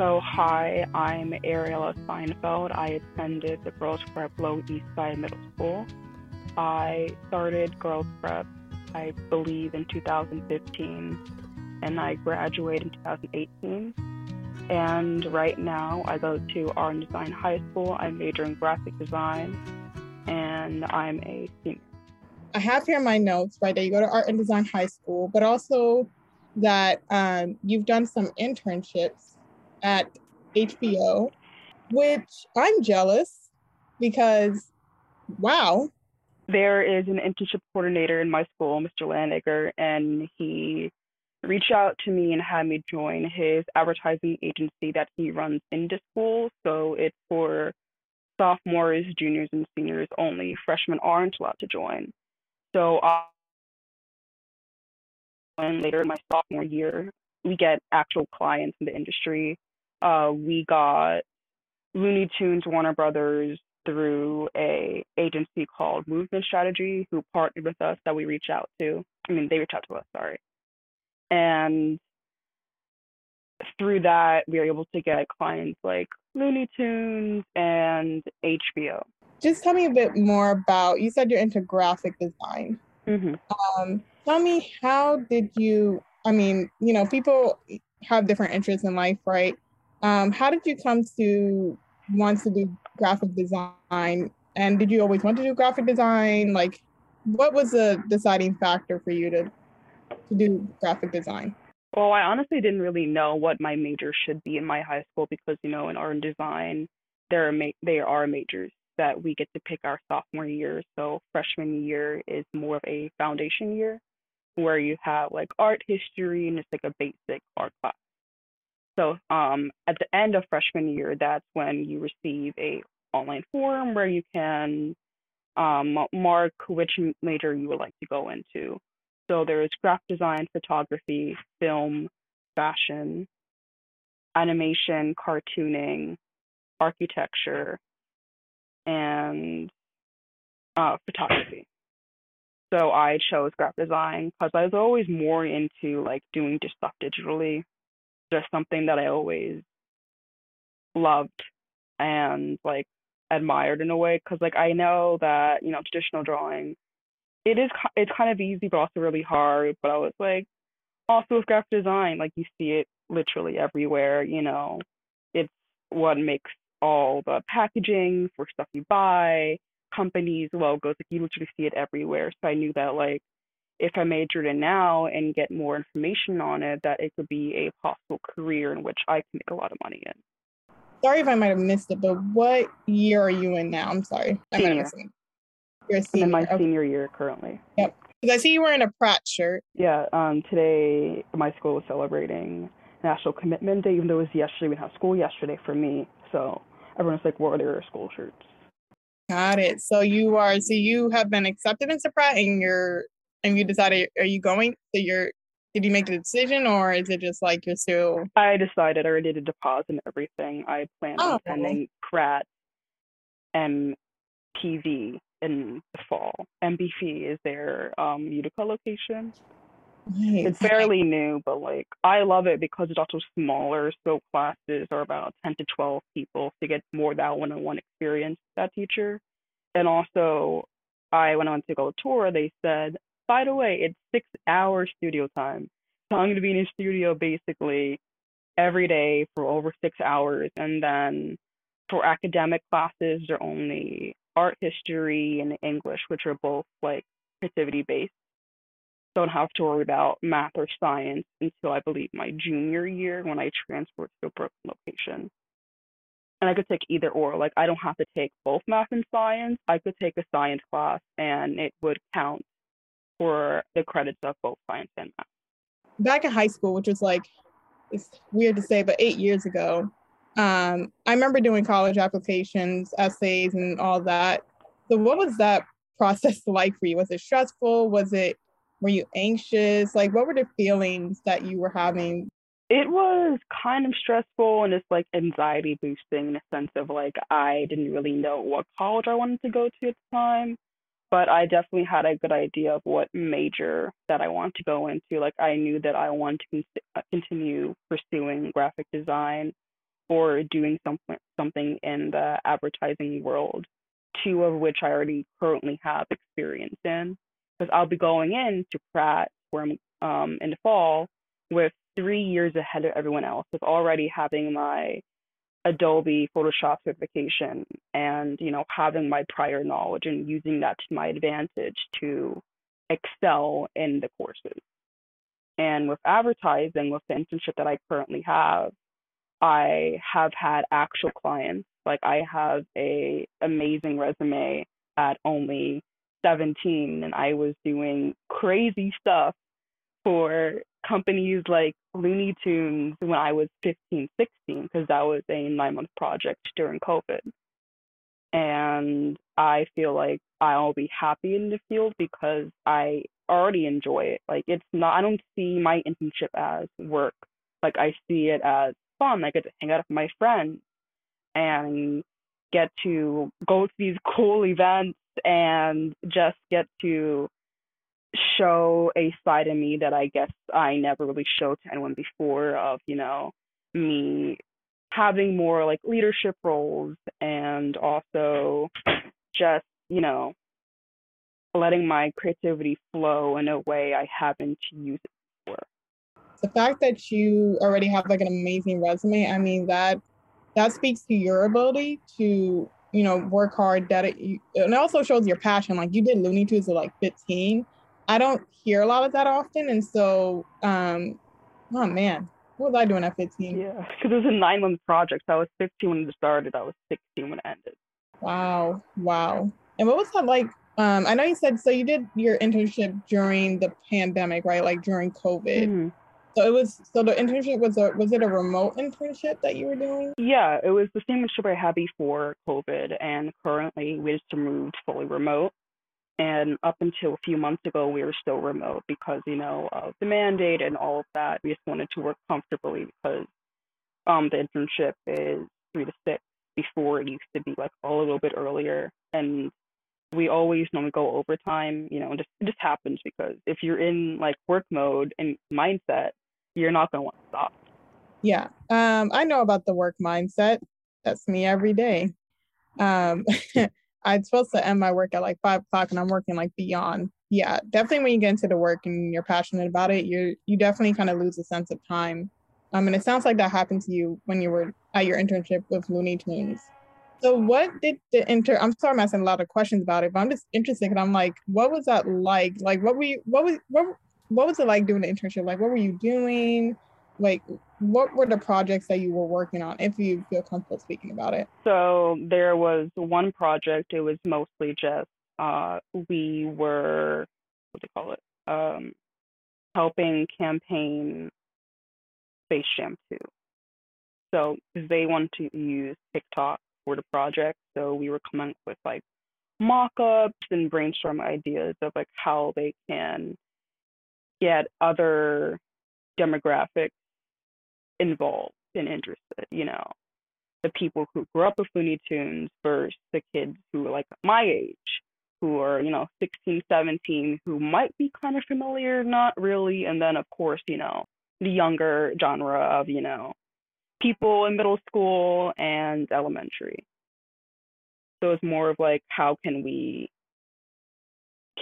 So, hi, I'm Ariela Seinfeld. I attended the Girls Prep Lower East Side Middle School. I started Girls Prep, I believe, in 2015, and I graduated in 2018. And right now, I go to Art and Design High School. I major in graphic design, and I'm a senior. I have here my notes, right, that you go to Art and Design High School, but also that um, you've done some internships at HBO, which I'm jealous because, wow. There is an internship coordinator in my school, Mr. Landager, and he reached out to me and had me join his advertising agency that he runs into school. So it's for sophomores, juniors, and seniors only. Freshmen aren't allowed to join. So and later in my sophomore year, we get actual clients in the industry. Uh, we got Looney Tunes, Warner Brothers through a agency called Movement Strategy, who partnered with us that we reach out to. I mean, they reach out to us, sorry. And through that, we were able to get clients like Looney Tunes and HBO. Just tell me a bit more about. You said you're into graphic design. Mm-hmm. Um, tell me how did you? I mean, you know, people have different interests in life, right? Um, how did you come to want to do graphic design? And did you always want to do graphic design? Like, what was the deciding factor for you to to do graphic design? Well, I honestly didn't really know what my major should be in my high school because you know in art and design there are ma- there are majors that we get to pick our sophomore year. So freshman year is more of a foundation year where you have like art history and it's like a basic art. So um, at the end of freshman year, that's when you receive a online form where you can um, mark which major you would like to go into. So there's graphic design, photography, film, fashion, animation, cartooning, architecture, and uh, photography. So I chose graphic design because I was always more into like doing just stuff digitally, just something that I always loved and like admired in a way. Because like I know that you know traditional drawing, it is it's kind of easy but also really hard. But I was like, also with graphic design, like you see it literally everywhere. You know, it's what makes all the packaging for stuff you buy, companies, logos, like you literally see it everywhere. So I knew that like if I majored in now and get more information on it, that it could be a possible career in which I can make a lot of money in. Sorry if I might have missed it, but what year are you in now? I'm sorry. I senior. might have missed You're a senior. I'm in my okay. senior year currently. Yep. Because I see you wearing a Pratt shirt. Yeah. Um. Today, my school was celebrating National Commitment Day, even though it was yesterday. We had school yesterday for me, so everyone's like, "What are their school shirts?" Got it. So you are. So you have been accepted into Pratt, and you're, and you decided. Are you going? So you're. Did you make the decision, or is it just like you're still? I decided. I already did a deposit and everything. I plan on Oh. attending Pratt MPV in the fall. MBV is their um Utica location. Nice. It's fairly new, but like I love it because it's also smaller. So classes are about ten to twelve people to get more that one-on-one experience with that teacher. And also, I when I went to go tour, they said, by the way, it's six hour studio time. So I'm gonna be in a studio basically every day for over six hours, and then for academic classes, they're only art history and English, which are both like creativity based So I don't have to worry about math or science until I believe my junior year when I transferred to a Brooklyn location. And I could take either or. Like I don't have to take both math and science. I could take a science class and it would count for the credits of both science and math. back in high school, which was like, it's weird to say, but eight years ago, um, I remember doing college applications, essays, and all that. So, what was that process like for you? Was it stressful? Was it, were you anxious? Like, what were the feelings that you were having? It was kind of stressful and it's like anxiety boosting in a sense of like I didn't really know what college I wanted to go to at the time. But I definitely had a good idea of what major that I want to go into. Like I knew that I wanted to con- continue pursuing graphic design or doing something something in the advertising world, two of which I already currently have experience in. Because I'll be going in to Pratt where I'm um, in the fall with three years ahead of everyone else, with already having my Adobe Photoshop certification and you know having my prior knowledge and using that to my advantage to excel in the courses. And with advertising, with the internship that I currently have, I have had actual clients. Like I have a amazing resume at only 17 and I was doing crazy stuff for companies like Looney Tunes when I was 15, 16, because that was a nine month project during COVID. And I feel like I'll be happy in the field because I already enjoy it. Like it's not, I don't see my internship as work. Like I see it as fun. I get to hang out with my friends and get to go to these cool events and just get to show a side of me that I guess I never really showed to anyone before of, you know, me having more like leadership roles and also just, you know, letting my creativity flow in a way I haven't used it before. The fact that you already have like an amazing resume, I mean that that speaks to your ability to, you know, work hard, that it, and it also shows your passion. Like you did Looney Tunes at like 15 I don't hear a lot of that often. And so, um, oh man, what was I doing at 15? Yeah, because it was a nine month project. So I was 15 when it started. I was 16 when it ended. Wow. Wow. And what was that like? Um, I know you said so you did your internship during the pandemic, right? Like during COVID. Mm-hmm. So it was so the internship was a was it a remote internship that you were doing? Yeah, it was the same internship I had before COVID, and currently we just moved fully remote. And up until a few months ago, we were still remote because, you know, of the mandate and all of that. We just wanted to work comfortably because um, the internship is three to six before it used to be like all a little bit earlier. And we always normally go overtime, you know, just, it just happens because if you're in like work mode and mindset, you're not going to want to stop. Yeah. Um, I know about the work mindset. That's me every day. Um, I'm supposed to end my work at like five o'clock and I'm working like beyond. Yeah, definitely when you get into the work and you're passionate about it, you you definitely kind of lose a sense of time. Um, and it sounds like that happened to you when you were at your internship with Looney Tunes. So what did the inter? I'm sorry, I'm asking a lot of questions about it, but I'm just interested. And I'm like, what was that like? Like, what were you? What was what? What was it like doing the internship? Like, what were you doing? Like what were the projects that you were working on if you feel comfortable speaking about it? So there was one project it was mostly just uh, we were what do you call it um, helping campaign space jam 2 so they wanted to use tiktok for the project so we were coming up with like mock-ups and brainstorm ideas of like how they can get other demographics involved and interested, you know, the people who grew up with Looney Tunes versus the kids who are like my age, who are, you know, 16, 17, who might be kind of familiar, not really. And then, of course, you know, the younger genre of, you know, people in middle school and elementary. So it's more of like, how can we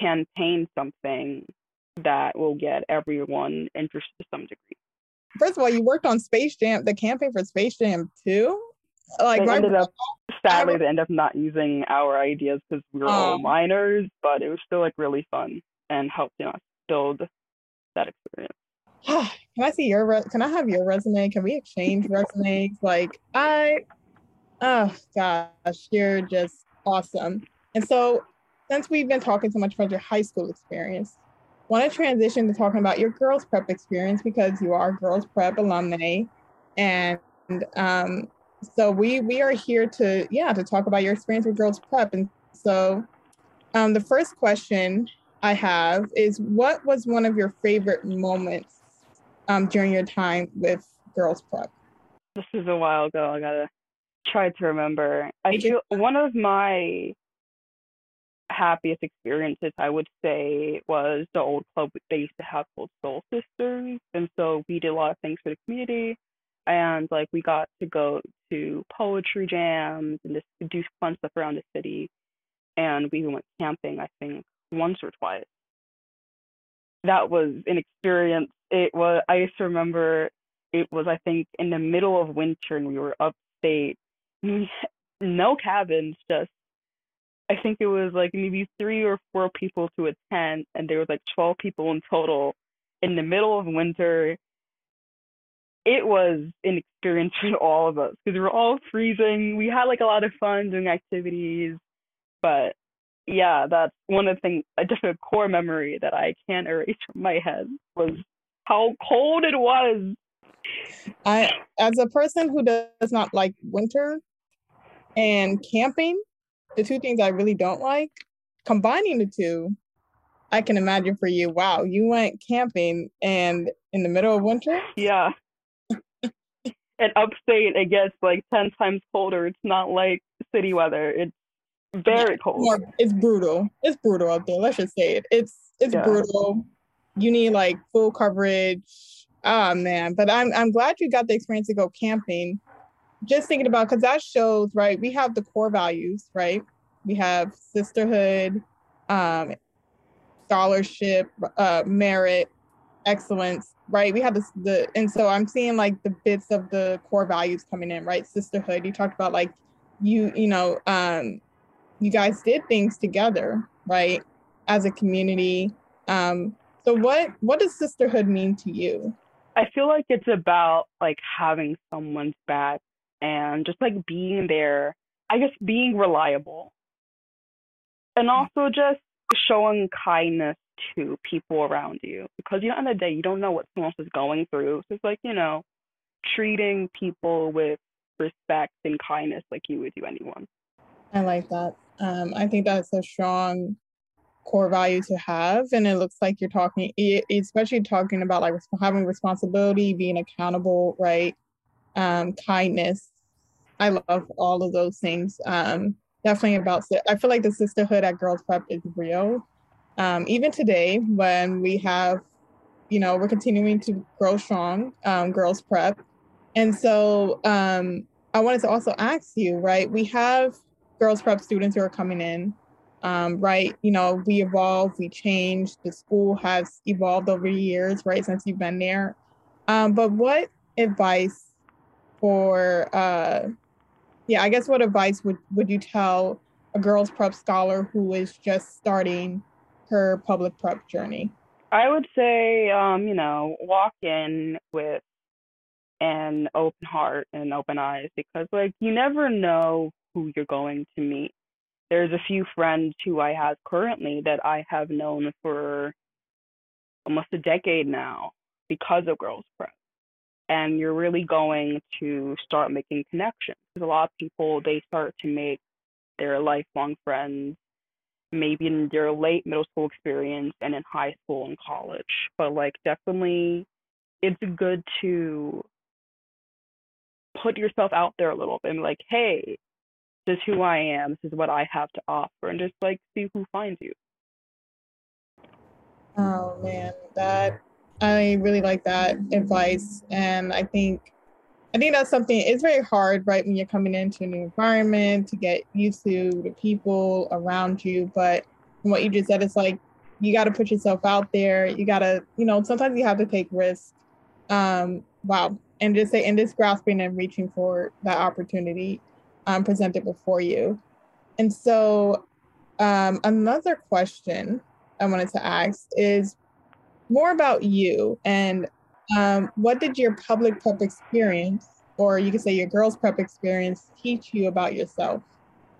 campaign something that will get everyone interested to some degree? First of all, you worked on Space Jam, the campaign for Space Jam too. Like they ended up, sadly, they ended up not using our ideas because we were all um, minors, but it was still like really fun and helped you know build that experience. Can I see your? Re- can I have your resume? Can we exchange resumes? Like I, oh gosh, you're just awesome. And so, since we've been talking so much about your high school experience, want to transition to talking about your girls prep experience because you are girls prep alumni. And um, so we we are here to yeah to talk about your experience with girls prep. And so um, the first question i have is what was one of your favorite moments um, during your time with girls prep? This is a while ago. I gotta try to remember. I feel one of my happiest experiences, I would say, was the old club they used to have called Soul Sisters. And so we did a lot of things for the community. and like we got to go to poetry jams and just do fun stuff around the city. And we even went camping, I think, once or twice. That was an experience. It was. I used to remember. It was, I think, in the middle of winter, and we were upstate. no cabins, just I think it was like maybe three or four people to attend, and there was like 12 people in total in the middle of winter. It was an experience for all of us because we were all freezing. We had like a lot of fun doing activities, but yeah, that's one of the things, uh, just a core memory that I can't erase from my head was how cold it was. I, as a person who does not like winter and camping, the two things I really don't like, combining the two, I can imagine for you, wow, you went camping and in the middle of winter? Yeah. and upstate, it gets like 10 times colder. It's not like city weather. It's very cold. It's brutal. It's brutal out there. Let's just say it. It's it's yeah. brutal. You need like full coverage. Oh, man, but I'm I'm glad you got the experience to go camping just thinking about because that shows right we have the core values right? We have sisterhood um scholarship uh merit excellence right? We have this the and so i'm seeing like the bits of the core values coming in right? Sisterhood you talked about like you you know um you guys did things together right as a community. Um so what what does sisterhood mean to you? I feel like it's about like having someone's back and just like being there, I guess being reliable. And mm. also just showing kindness to people around you because you know, end of the day, you don't know what someone else is going through. So it's like, you know, treating people with respect and kindness like you would do anyone. I like that. Um, I think that's a strong core value to have. And it looks like you're talking, especially talking about like having responsibility, being accountable, right? Um, kindness, I love all of those things. Um, definitely about, I feel like the sisterhood at Girls Prep is real. Um, even today, when we have, you know, we're continuing to grow strong, um, Girls Prep. And so um, I wanted to also ask you, right? We have Girls Prep students who are coming in, um, right? You know, we evolve, we change. The school has evolved over the years, right, since you've been there. Um, but what advice for uh, yeah, I guess what advice would, would you tell a girls prep scholar who is just starting her public prep journey? I would say, um, you know, walk in with an open heart and open eyes because, like, you never know who you're going to meet. There's a few friends who I have currently that I have known for almost a decade now because of Girls Prep and you're really going to start making connections. A lot of people they start to make their lifelong friends maybe in their late middle school experience and in high school and college. But like definitely it's good to put yourself out there a little bit and like, hey, this is who I am, this is what I have to offer, and just like see who finds you. Oh man, that I really like that advice. And I think I think that's something it's very hard, right, when you're coming into a new environment to get used to the people around you. But what you just said, it's like you gotta put yourself out there. You gotta, you know, sometimes you have to take risks. Um, wow. And just say and just grasping and reaching for that opportunity um, presented before you. And so um, another question I wanted to ask is more about you and um, what did your public prep experience, or you could say your girls prep experience, teach you about yourself?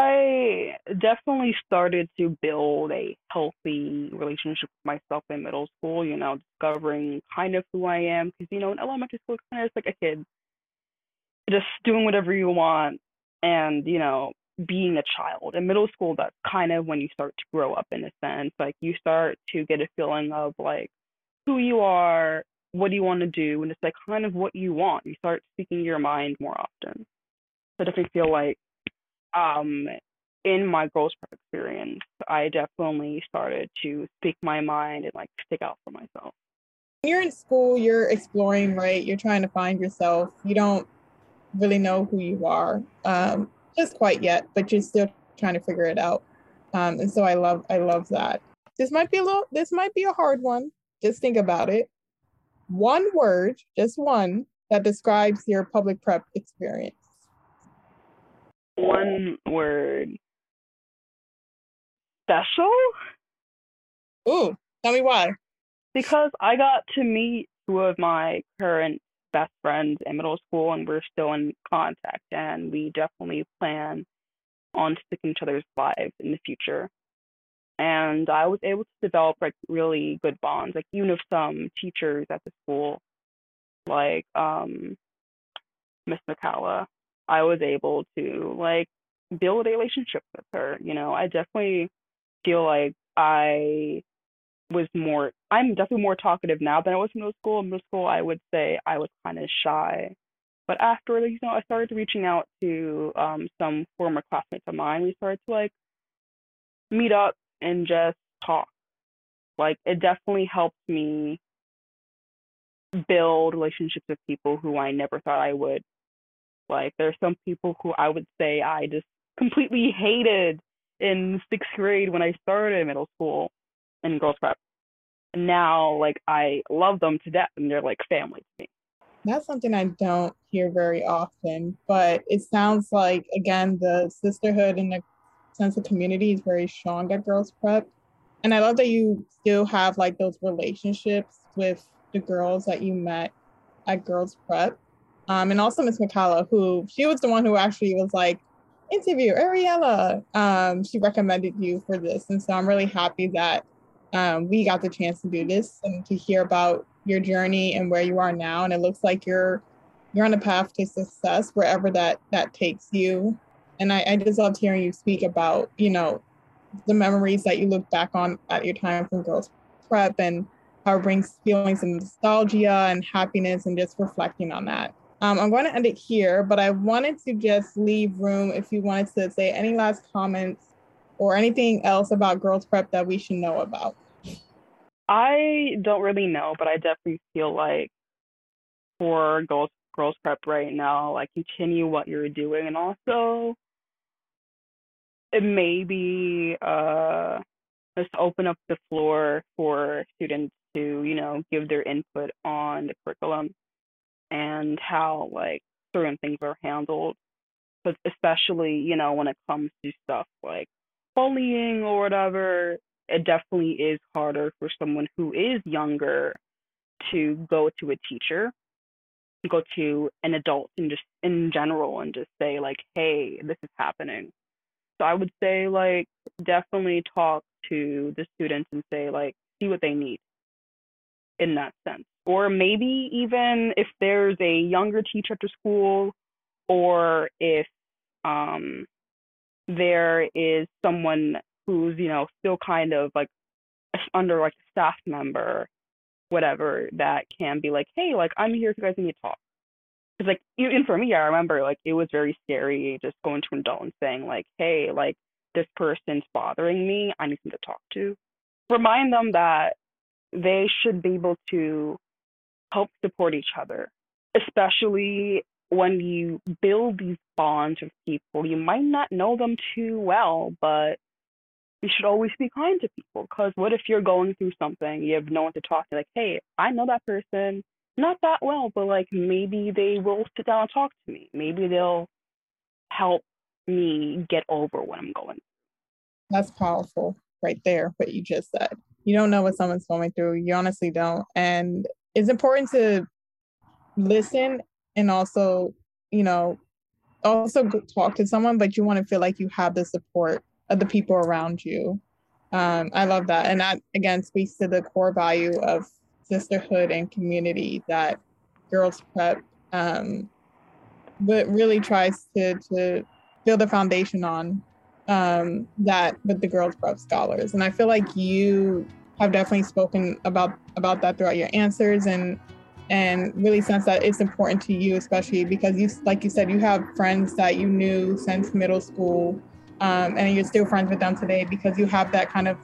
I definitely started to build a healthy relationship with myself in middle school, you know, discovering kind of who I am. Because, you know, in elementary school, it's kind of just like a kid, just doing whatever you want and, you know, being a child. In middle school, that's kind of when you start to grow up in a sense. Like, you start to get a feeling of, like, who you are, what do you want to do, and it's like kind of what you want. You start speaking your mind more often. So I definitely feel like um in my girls experience, I definitely started to speak my mind and like stick out for myself. you're in school, you're exploring, right? You're trying to find yourself. You don't really know who you are, um, just quite yet, but you're still trying to figure it out. Um, and so I love, I love that. This might be a little, this might be a hard one. Just think about it. One word, just one, that describes your public prep experience. One word. Special? Ooh, tell me why because I got to meet two of my current best friends in middle school and we're still in contact and we definitely plan on sticking each other's lives in the future. And I was able to develop like really good bonds, like even with some teachers at the school, like um Miss McCalla, I was able to like build a relationship with her. You know, I definitely feel like I was more I'm definitely more talkative now than I was in middle school. In middle school I would say I was kind of shy. But after you know, I started reaching out to um some former classmates of mine. We started to like meet up and just talk. Like it definitely helped me build relationships with people who I never thought I would. Like there's some people who I would say I just completely hated in sixth grade when I started middle school in girls prep. And now like I love them to death and they're like family to me. That's something I don't hear very often, but it sounds like again the sisterhood and the sense of community is very strong at girls prep. And I love that you still have like those relationships with the girls that you met at girls prep. Um, and also Miss McCalla, who she was the one who actually was like, interview Ariela. Um, she recommended you for this. And so I'm really happy that um, we got the chance to do this and to hear about your journey and where you are now. And it looks like you're you're on a path to success wherever that that takes you. And I, I just loved hearing you speak about, you know, the memories that you look back on at your time from girls prep and how it brings feelings of nostalgia and happiness and just reflecting on that. Um, I'm going to end it here, but I wanted to just leave room if you wanted to say any last comments or anything else about girls prep that we should know about? I don't really know, but I definitely feel like for girls girls prep right now, like continue what you're doing and also it may be uh just open up the floor for students to, you know, give their input on the curriculum and how like certain things are handled. But especially, you know, when it comes to stuff like bullying or whatever, it definitely is harder for someone who is younger to go to a teacher, go to an adult and just in general and just say like, hey, this is happening. So I would say like definitely talk to the students and say like see what they need in that sense. Or maybe even if there's a younger teacher at the school or if um there is someone who's you know still kind of like under like a staff member whatever that can be like hey like i'm here if you guys need to talk because like even for me i remember like it was very scary just going to an adult and saying like hey like this person's bothering me i need someone to talk to remind them that they should be able to help support each other especially when you build these bonds with people, you might not know them too well, but you should always be kind to people. Because what if you're going through something, you have no one to talk to? Like, hey, I know that person, not that well, but like maybe they will sit down and talk to me. Maybe they'll help me get over what I'm going. That's powerful, right there. What you just said. You don't know what someone's going through. You honestly don't, and it's important to listen and also, you know, also talk to someone, but you want to feel like you have the support of the people around you. Um, I love that. And that again speaks to the core value of sisterhood and community that Girls Prep um, but really tries to, to build a foundation on um, that with the Girls Prep scholars. And I feel like you have definitely spoken about about that throughout your answers and and really sense that it's important to you, especially because you, like you said, you have friends that you knew since middle school, um, and you're still friends with them today because you have that kind of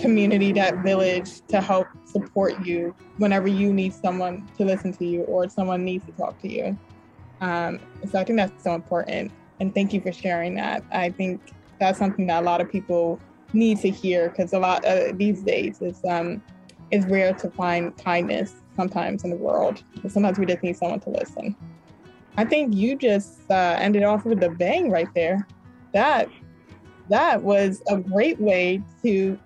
community, that village to help support you whenever you need someone to listen to you or someone needs to talk to you. Um, so I think that's so important. And thank you for sharing that. I think that's something that a lot of people need to hear because a lot uh, these days it's um it's rare to find kindness sometimes in the world. But sometimes we just need someone to listen. I think you just uh, ended off with a bang right there. That that was a great way to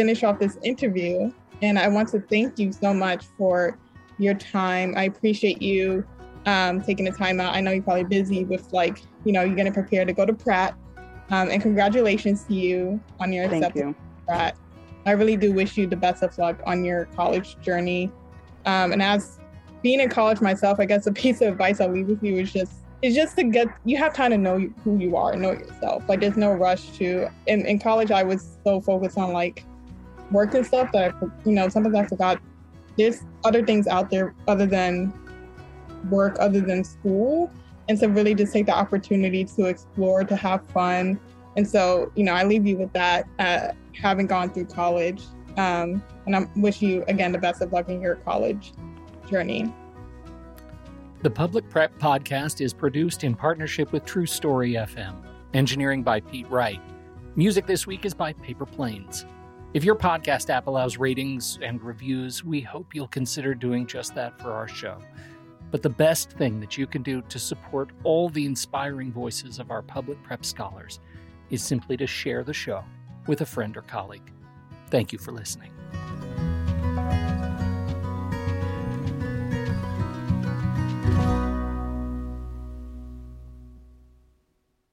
finish off this interview. And I want to thank you so much for your time. I appreciate you um, taking the time out. I know you're probably busy with like, you know, you're going to prepare to go to Pratt. Um, and congratulations to you on your Thank acceptance you. Pratt. I really do wish you the best of luck on your college journey. Um, and as being in college myself, I guess a piece of advice I'll leave with you is just it's just to get you have time to know who you are, know yourself. Like there's no rush to. In in college, I was so focused on like work and stuff that I, you know sometimes I forgot there's other things out there other than work, other than school, and so really just take the opportunity to explore, to have fun. And so, you know, I leave you with that, uh, having gone through college. Um, and I wish you again the best of luck in your college journey. The Public Prep podcast is produced in partnership with True Story FM. Engineering by Pete Wright. Music this week is by Paper Planes. If your podcast app allows ratings and reviews, we hope you'll consider doing just that for our show. But the best thing that you can do to support all the inspiring voices of our public prep scholars is simply to share the show with a friend or colleague. Thank you for listening.